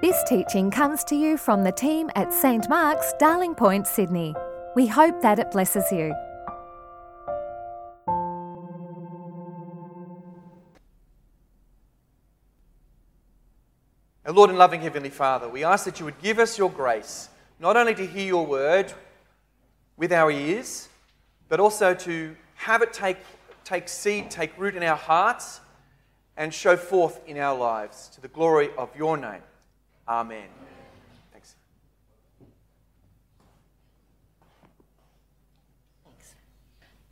This teaching comes to you from the team at St Mark's, Darling Point, Sydney. We hope that it blesses you. Our Lord and loving Heavenly Father, we ask that you would give us your grace, not only to hear your word with our ears, but also to have it take, take seed, take root in our hearts, and show forth in our lives to the glory of your name. Amen. Thanks.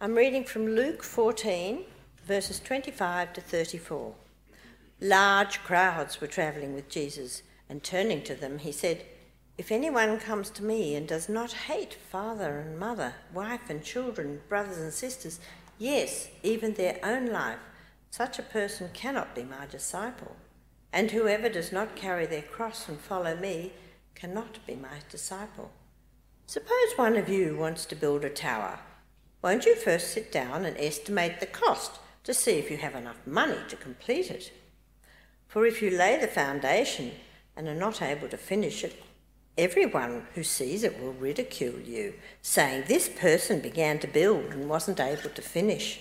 I'm reading from Luke 14, verses 25 to 34. Large crowds were travelling with Jesus, and turning to them, he said, If anyone comes to me and does not hate father and mother, wife and children, brothers and sisters, yes, even their own life, such a person cannot be my disciple. And whoever does not carry their cross and follow me cannot be my disciple. Suppose one of you wants to build a tower. Won't you first sit down and estimate the cost to see if you have enough money to complete it? For if you lay the foundation and are not able to finish it, everyone who sees it will ridicule you, saying, This person began to build and wasn't able to finish.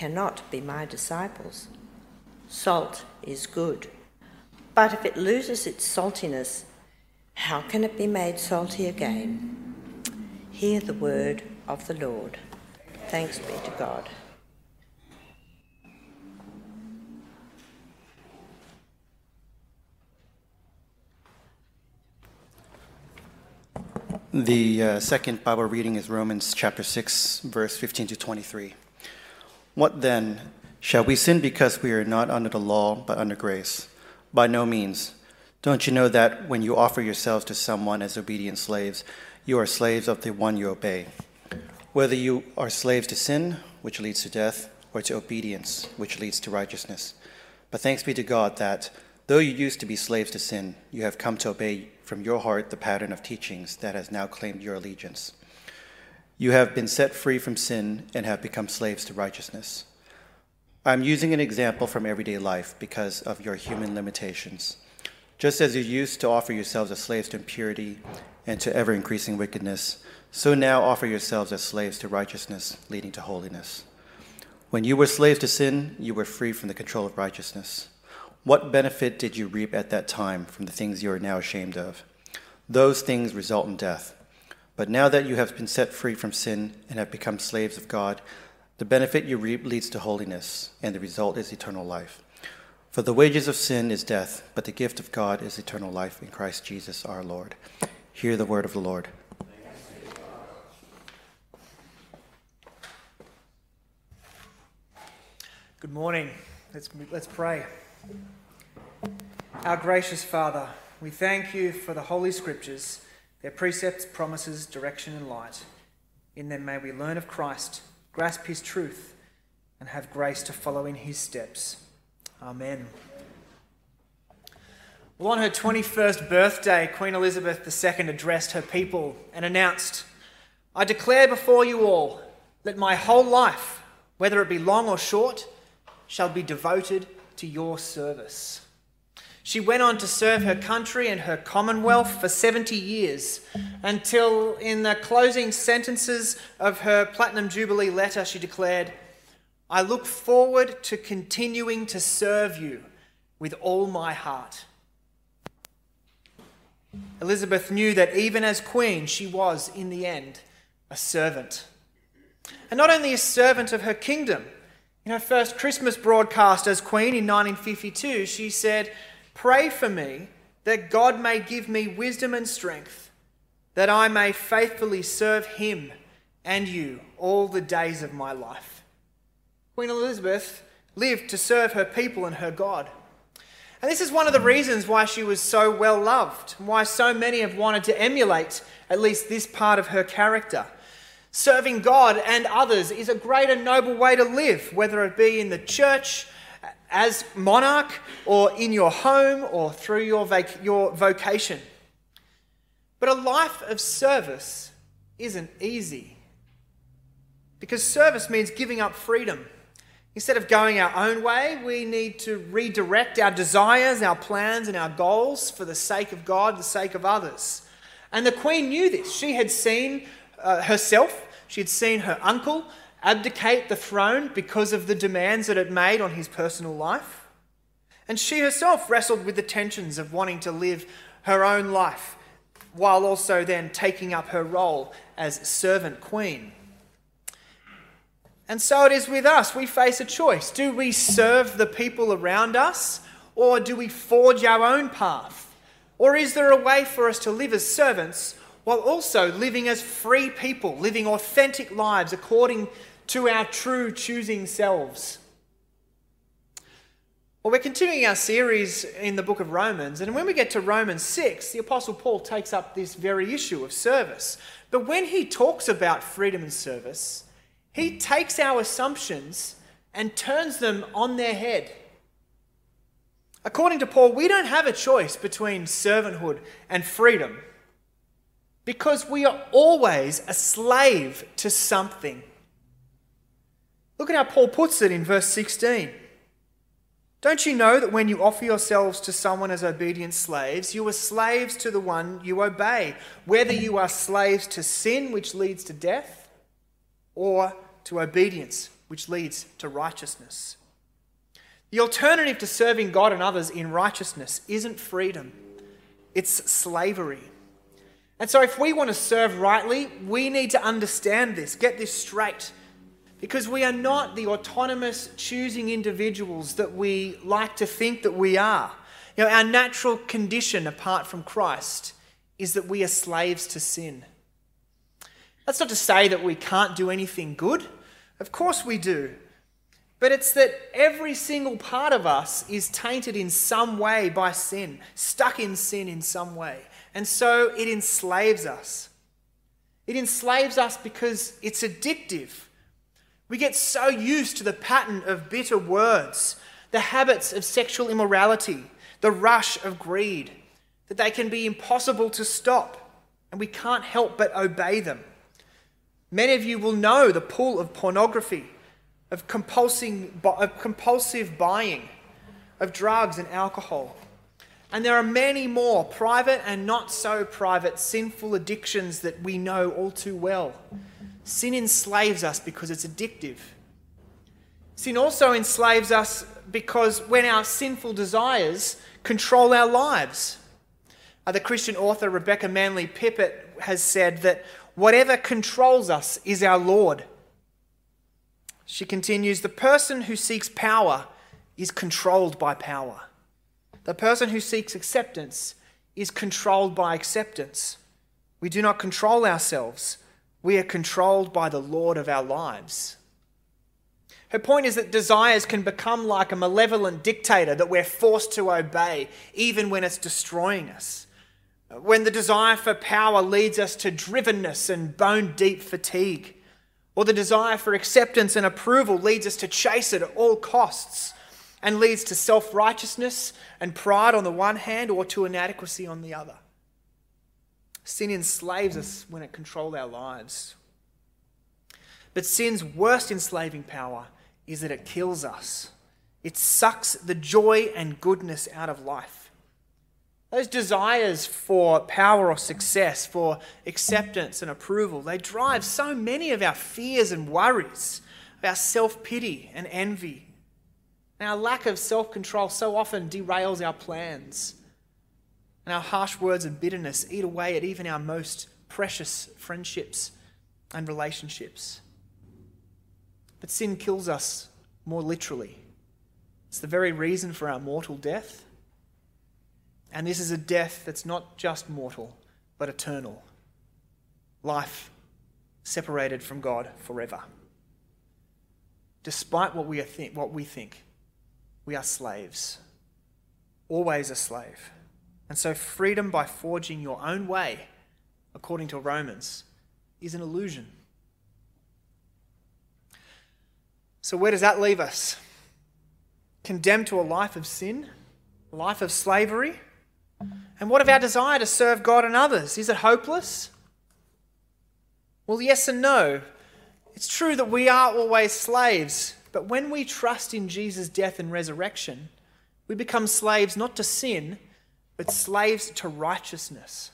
cannot be my disciples. Salt is good, but if it loses its saltiness, how can it be made salty again? Hear the word of the Lord. Thanks be to God. The uh, second Bible reading is Romans chapter 6, verse 15 to 23. What then? Shall we sin because we are not under the law, but under grace? By no means. Don't you know that when you offer yourselves to someone as obedient slaves, you are slaves of the one you obey? Whether you are slaves to sin, which leads to death, or to obedience, which leads to righteousness. But thanks be to God that, though you used to be slaves to sin, you have come to obey from your heart the pattern of teachings that has now claimed your allegiance. You have been set free from sin and have become slaves to righteousness. I'm using an example from everyday life because of your human limitations. Just as you used to offer yourselves as slaves to impurity and to ever increasing wickedness, so now offer yourselves as slaves to righteousness, leading to holiness. When you were slaves to sin, you were free from the control of righteousness. What benefit did you reap at that time from the things you are now ashamed of? Those things result in death. But now that you have been set free from sin and have become slaves of God, the benefit you reap leads to holiness, and the result is eternal life. For the wages of sin is death, but the gift of God is eternal life in Christ Jesus our Lord. Hear the word of the Lord. Good morning. Let's, let's pray. Our gracious Father, we thank you for the Holy Scriptures, their precepts, promises, direction, and light. In them may we learn of Christ, grasp his truth, and have grace to follow in his steps. Amen. Well, on her 21st birthday, Queen Elizabeth II addressed her people and announced, I declare before you all that my whole life, whether it be long or short, shall be devoted to your service. She went on to serve her country and her commonwealth for 70 years until, in the closing sentences of her Platinum Jubilee letter, she declared, I look forward to continuing to serve you with all my heart. Elizabeth knew that even as queen, she was, in the end, a servant. And not only a servant of her kingdom, in her first Christmas broadcast as Queen in 1952, she said, Pray for me that God may give me wisdom and strength, that I may faithfully serve Him and you all the days of my life. Queen Elizabeth lived to serve her people and her God. And this is one of the reasons why she was so well loved, why so many have wanted to emulate at least this part of her character. Serving God and others is a great and noble way to live, whether it be in the church, as monarch, or in your home, or through your, vac- your vocation. But a life of service isn't easy. Because service means giving up freedom. Instead of going our own way, we need to redirect our desires, our plans, and our goals for the sake of God, the sake of others. And the Queen knew this. She had seen uh, herself, she had seen her uncle abdicate the throne because of the demands that it made on his personal life. And she herself wrestled with the tensions of wanting to live her own life while also then taking up her role as servant queen. And so it is with us. We face a choice. Do we serve the people around us, or do we forge our own path? Or is there a way for us to live as servants while also living as free people, living authentic lives according to our true choosing selves? Well, we're continuing our series in the book of Romans, and when we get to Romans 6, the Apostle Paul takes up this very issue of service. But when he talks about freedom and service, he takes our assumptions and turns them on their head. According to Paul, we don't have a choice between servanthood and freedom because we are always a slave to something. Look at how Paul puts it in verse 16. Don't you know that when you offer yourselves to someone as obedient slaves, you are slaves to the one you obey, whether you are slaves to sin, which leads to death, or to obedience, which leads to righteousness. The alternative to serving God and others in righteousness isn't freedom, it's slavery. And so, if we want to serve rightly, we need to understand this, get this straight, because we are not the autonomous, choosing individuals that we like to think that we are. You know, our natural condition apart from Christ is that we are slaves to sin. That's not to say that we can't do anything good. Of course we do. But it's that every single part of us is tainted in some way by sin, stuck in sin in some way. And so it enslaves us. It enslaves us because it's addictive. We get so used to the pattern of bitter words, the habits of sexual immorality, the rush of greed, that they can be impossible to stop, and we can't help but obey them. Many of you will know the pull of pornography, of, compulsing, of compulsive buying, of drugs and alcohol. And there are many more private and not so private sinful addictions that we know all too well. Sin enslaves us because it's addictive. Sin also enslaves us because when our sinful desires control our lives. Uh, the Christian author Rebecca Manley Pippert has said that Whatever controls us is our Lord. She continues The person who seeks power is controlled by power. The person who seeks acceptance is controlled by acceptance. We do not control ourselves, we are controlled by the Lord of our lives. Her point is that desires can become like a malevolent dictator that we're forced to obey, even when it's destroying us. When the desire for power leads us to drivenness and bone deep fatigue, or the desire for acceptance and approval leads us to chase it at all costs and leads to self righteousness and pride on the one hand or to inadequacy on the other. Sin enslaves us when it controls our lives. But sin's worst enslaving power is that it kills us. It sucks the joy and goodness out of life. Those desires for power or success, for acceptance and approval, they drive so many of our fears and worries, our self pity and envy. And our lack of self control so often derails our plans. And our harsh words and bitterness eat away at even our most precious friendships and relationships. But sin kills us more literally. It's the very reason for our mortal death. And this is a death that's not just mortal, but eternal. Life separated from God forever. Despite what we, think, what we think, we are slaves. always a slave. And so, freedom by forging your own way, according to Romans, is an illusion. So, where does that leave us? Condemned to a life of sin, a life of slavery? And what of our desire to serve God and others? Is it hopeless? Well, yes and no. It's true that we are always slaves, but when we trust in Jesus' death and resurrection, we become slaves not to sin, but slaves to righteousness.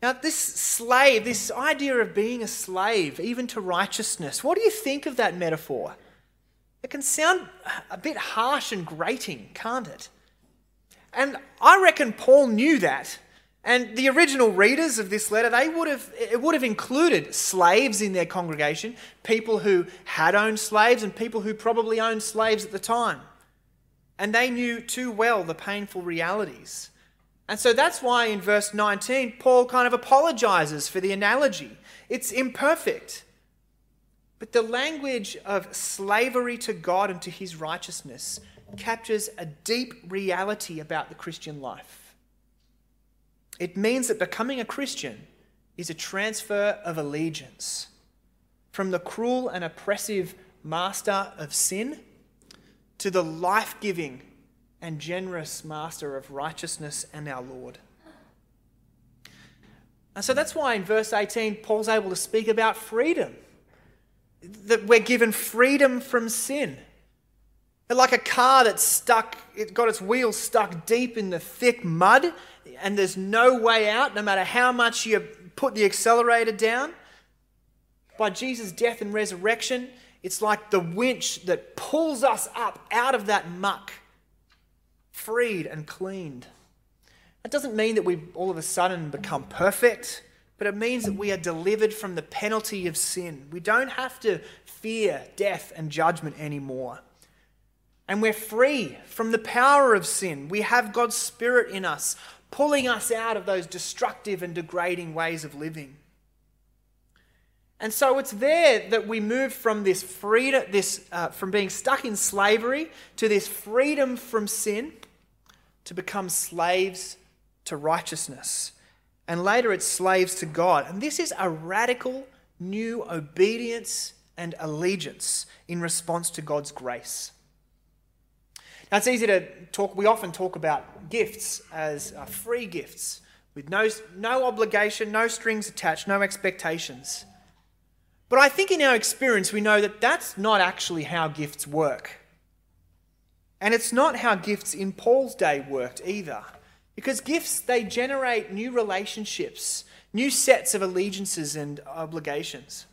Now, this slave, this idea of being a slave, even to righteousness, what do you think of that metaphor? It can sound a bit harsh and grating, can't it? And I reckon Paul knew that. And the original readers of this letter, they would have, it would have included slaves in their congregation, people who had owned slaves and people who probably owned slaves at the time. And they knew too well the painful realities. And so that's why in verse 19, Paul kind of apologizes for the analogy. It's imperfect. But the language of slavery to God and to his righteousness captures a deep reality about the Christian life. It means that becoming a Christian is a transfer of allegiance from the cruel and oppressive master of sin to the life giving and generous master of righteousness and our Lord. And so that's why in verse 18, Paul's able to speak about freedom. That we're given freedom from sin like a car that's stuck, it got its wheels stuck deep in the thick mud, and there's no way out, no matter how much you put the accelerator down. By Jesus' death and resurrection, it's like the winch that pulls us up out of that muck, freed and cleaned. That doesn't mean that we all of a sudden become perfect, but it means that we are delivered from the penalty of sin. We don't have to fear death and judgment anymore. And we're free from the power of sin. We have God's Spirit in us, pulling us out of those destructive and degrading ways of living. And so it's there that we move from this freedom, this uh, from being stuck in slavery to this freedom from sin, to become slaves to righteousness, and later it's slaves to God. And this is a radical new obedience and allegiance in response to God's grace. Now, it's easy to talk, we often talk about gifts as uh, free gifts with no, no obligation, no strings attached, no expectations. But I think in our experience, we know that that's not actually how gifts work. And it's not how gifts in Paul's day worked either. Because gifts, they generate new relationships, new sets of allegiances and obligations.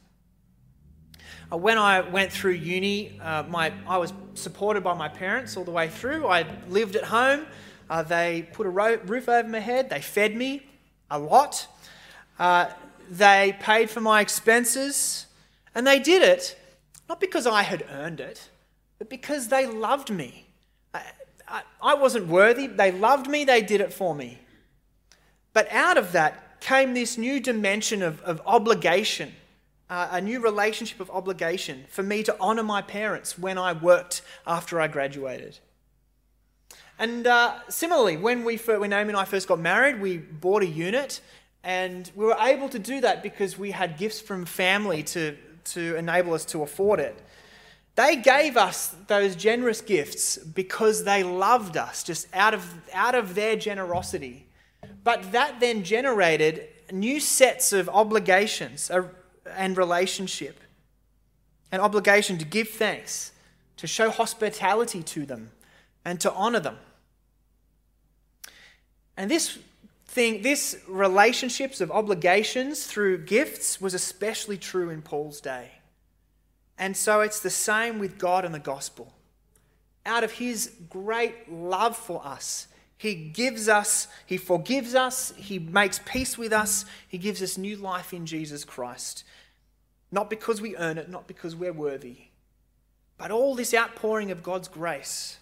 Uh, when I went through uni, uh, my, I was supported by my parents all the way through. I lived at home. Uh, they put a ro- roof over my head. They fed me a lot. Uh, they paid for my expenses. And they did it not because I had earned it, but because they loved me. I, I, I wasn't worthy. They loved me. They did it for me. But out of that came this new dimension of, of obligation uh, a new relationship of obligation for me to honour my parents when I worked after I graduated. And uh, similarly, when, we when Amy and I first got married, we bought a unit, and we were able to do that because we had gifts from family to, to enable us to afford it. They gave us those generous gifts because they loved us, just out of, out of their generosity. But that then generated new sets of obligations, uh, and relationship, an obligation to give thanks, to show hospitality to them, and to honor them. And this thing, this relationships of obligations through gifts was especially true in Paul's day. And so it's the same with God and the gospel. Out of his great love for us, he gives us, He forgives us, He makes peace with us, He gives us new life in Jesus Christ. Not because we earn it, not because we're worthy, but all this outpouring of God's grace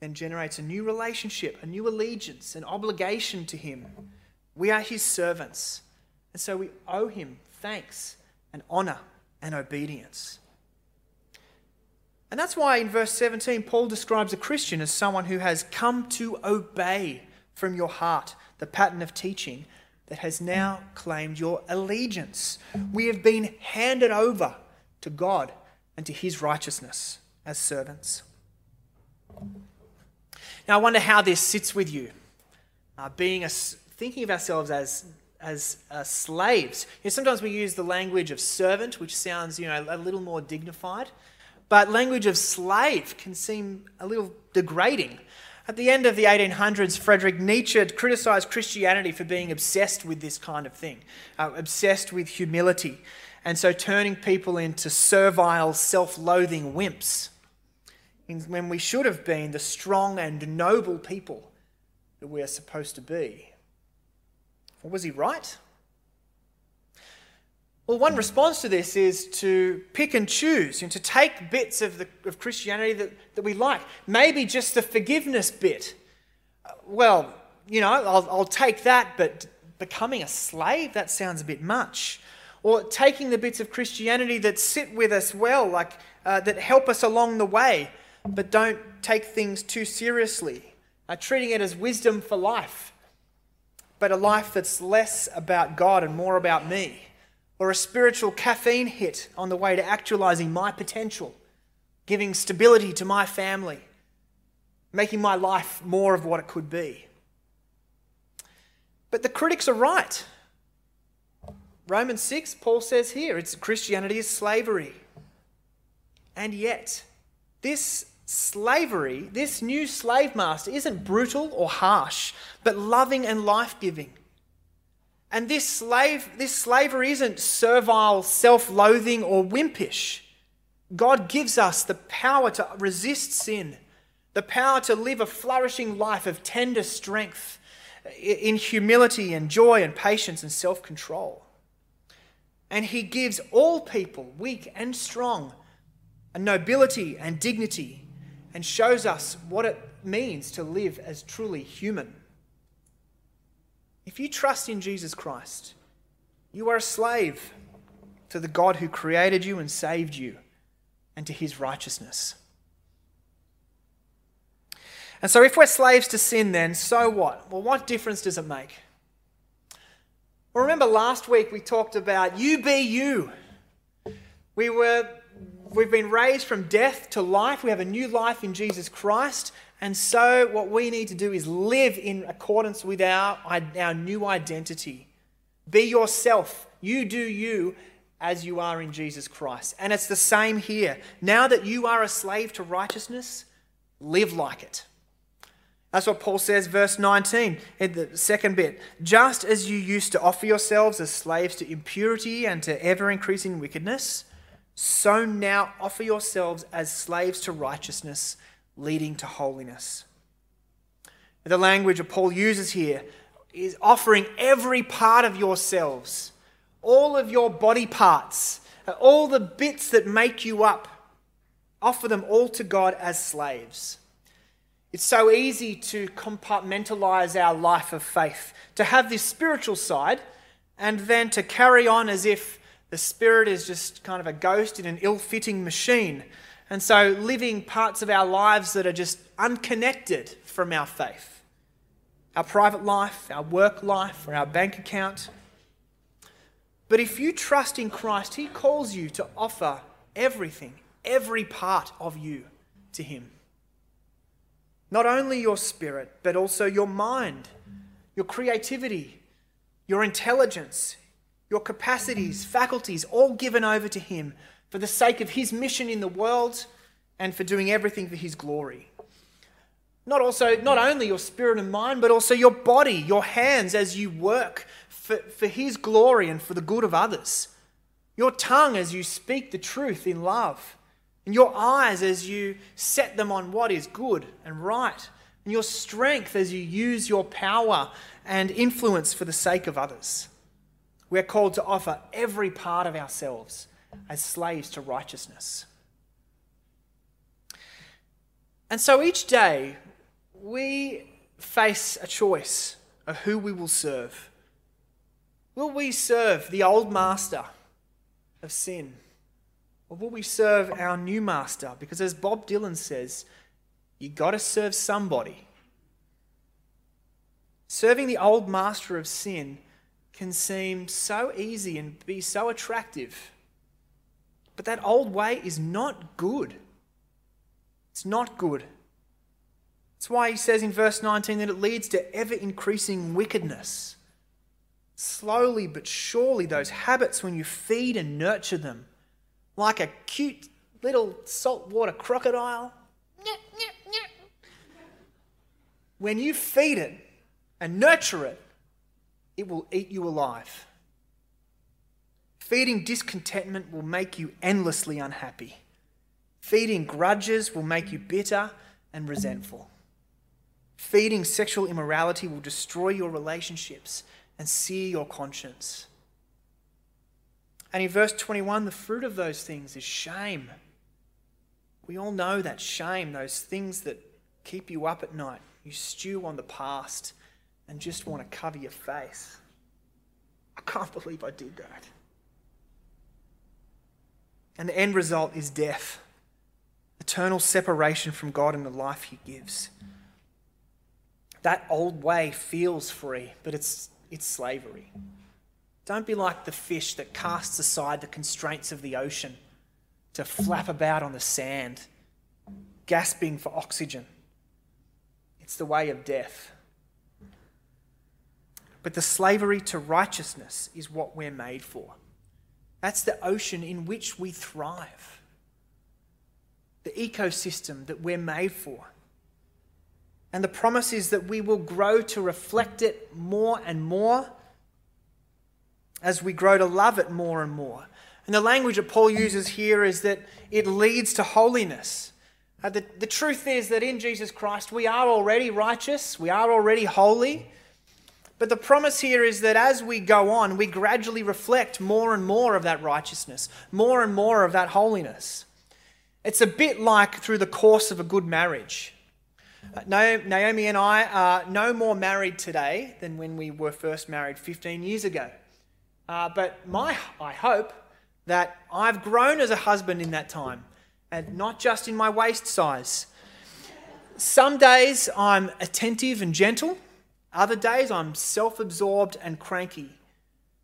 then generates a new relationship, a new allegiance, an obligation to Him. We are His servants, and so we owe Him thanks and honor and obedience. And that's why in verse 17, Paul describes a Christian as someone who has come to obey from your heart the pattern of teaching that has now claimed your allegiance. We have been handed over to God and to his righteousness as servants. Now, I wonder how this sits with you, uh, being a, thinking of ourselves as, as uh, slaves. You know, sometimes we use the language of servant, which sounds you know, a little more dignified, but language of slave can seem a little degrading. At the end of the 1800s, Frederick Nietzsche criticized Christianity for being obsessed with this kind of thing, uh, obsessed with humility, and so turning people into servile, self loathing wimps when we should have been the strong and noble people that we are supposed to be. Or was he right? Well, one response to this is to pick and choose and to take bits of, the, of Christianity that, that we like. Maybe just the forgiveness bit. Well, you know, I'll, I'll take that, but becoming a slave, that sounds a bit much. Or taking the bits of Christianity that sit with us well, like uh, that help us along the way, but don't take things too seriously, uh, treating it as wisdom for life, but a life that's less about God and more about me, or a spiritual caffeine hit on the way to actualizing my potential, giving stability to my family, making my life more of what it could be. But the critics are right. Romans 6, Paul says here, it's Christianity is slavery. And yet, this slavery, this new slave master, isn't brutal or harsh, but loving and life giving. And this, slave, this slavery isn't servile, self loathing, or wimpish. God gives us the power to resist sin, the power to live a flourishing life of tender strength in humility and joy and patience and self control. And He gives all people, weak and strong, a nobility and dignity and shows us what it means to live as truly human. If you trust in Jesus Christ, you are a slave to the God who created you and saved you and to his righteousness. And so, if we're slaves to sin, then so what? Well, what difference does it make? Well, remember last week we talked about you be you. We were we've been raised from death to life. We have a new life in Jesus Christ. And so, what we need to do is live in accordance with our, our new identity. Be yourself. You do you as you are in Jesus Christ. And it's the same here. Now that you are a slave to righteousness, live like it. That's what Paul says, verse 19, in the second bit. Just as you used to offer yourselves as slaves to impurity and to ever increasing wickedness, so now offer yourselves as slaves to righteousness, leading to holiness. The language that Paul uses here is offering every part of yourselves, all of your body parts, all the bits that make you up, offer them all to God as slaves. It's so easy to compartmentalize our life of faith, to have this spiritual side, and then to carry on as if the spirit is just kind of a ghost in an ill fitting machine. And so, living parts of our lives that are just unconnected from our faith our private life, our work life, or our bank account. But if you trust in Christ, He calls you to offer everything, every part of you to Him. Not only your spirit, but also your mind, your creativity, your intelligence, your capacities, faculties, all given over to Him for the sake of His mission in the world and for doing everything for His glory. Not, also, not only your spirit and mind, but also your body, your hands as you work for, for His glory and for the good of others. Your tongue as you speak the truth in love. And your eyes as you set them on what is good and right. And your strength as you use your power and influence for the sake of others. We're called to offer every part of ourselves as slaves to righteousness. And so each day, we face a choice of who we will serve. Will we serve the old master of sin? Or will we serve our new master? Because as Bob Dylan says, you got to serve somebody. Serving the old master of sin can seem so easy and be so attractive. But that old way is not good. It's not good. That's why he says in verse 19 that it leads to ever increasing wickedness. Slowly but surely, those habits, when you feed and nurture them, like a cute little saltwater crocodile, when you feed it and nurture it, it will eat you alive. Feeding discontentment will make you endlessly unhappy. Feeding grudges will make you bitter and resentful. Feeding sexual immorality will destroy your relationships and sear your conscience. And in verse 21, the fruit of those things is shame. We all know that shame, those things that keep you up at night. You stew on the past and just want to cover your face. I can't believe I did that. And the end result is death eternal separation from God and the life He gives. That old way feels free, but it's, it's slavery. Don't be like the fish that casts aside the constraints of the ocean to flap about on the sand, gasping for oxygen. It's the way of death. But the slavery to righteousness is what we're made for. That's the ocean in which we thrive, the ecosystem that we're made for. And the promise is that we will grow to reflect it more and more as we grow to love it more and more. And the language that Paul uses here is that it leads to holiness. Uh, the, the truth is that in Jesus Christ, we are already righteous, we are already holy. But the promise here is that as we go on, we gradually reflect more and more of that righteousness, more and more of that holiness. It's a bit like through the course of a good marriage. Uh, Naomi and I are no more married today than when we were first married 15 years ago. Uh, but my, I hope that I've grown as a husband in that time, and not just in my waist size. Some days I'm attentive and gentle, other days I'm self absorbed and cranky.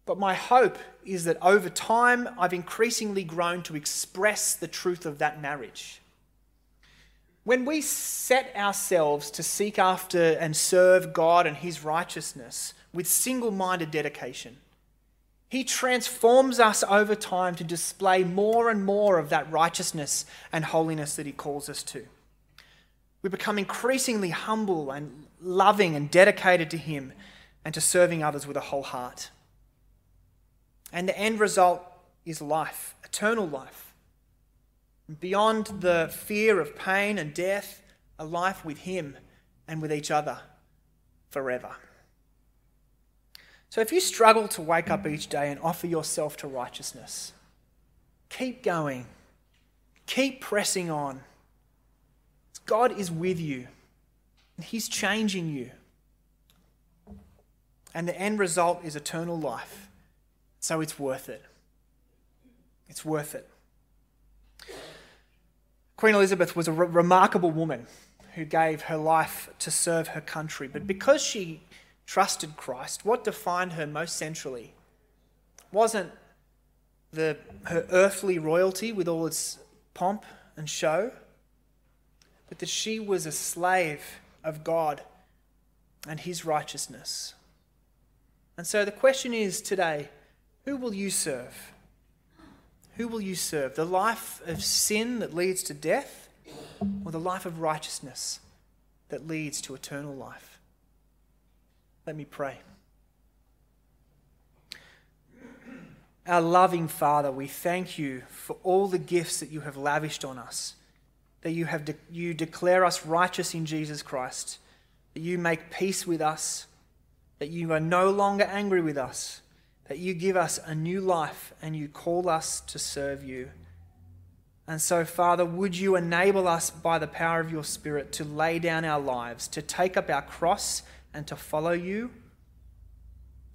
But my hope is that over time I've increasingly grown to express the truth of that marriage. When we set ourselves to seek after and serve God and His righteousness with single minded dedication, He transforms us over time to display more and more of that righteousness and holiness that He calls us to. We become increasingly humble and loving and dedicated to Him and to serving others with a whole heart. And the end result is life, eternal life beyond the fear of pain and death, a life with Him and with each other forever. So if you struggle to wake up each day and offer yourself to righteousness, keep going, keep pressing on. God is with you, He's changing you. And the end result is eternal life. So it's worth it. It's worth it. Queen Elizabeth was a re- remarkable woman who gave her life to serve her country. But because she trusted Christ, what defined her most centrally wasn't the, her earthly royalty with all its pomp and show, but that she was a slave of God and his righteousness. And so the question is today who will you serve? Who will you serve? The life of sin that leads to death, or the life of righteousness that leads to eternal life? Let me pray. Our loving Father, we thank you for all the gifts that you have lavished on us, that you, have de- you declare us righteous in Jesus Christ, that you make peace with us, that you are no longer angry with us, that you give us a new life and you call us to serve you. And so, Father, would you enable us by the power of your Spirit to lay down our lives, to take up our cross and to follow you?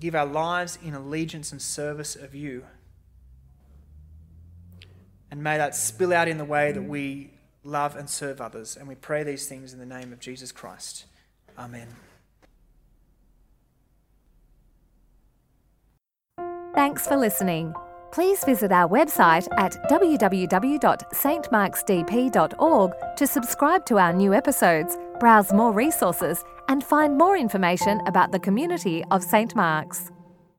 Give our lives in allegiance and service of you. And may that spill out in the way that we love and serve others. And we pray these things in the name of Jesus Christ. Amen. Thanks for listening. Please visit our website at www.stmarksdp.org to subscribe to our new episodes, browse more resources, and find more information about the community of St. Mark's.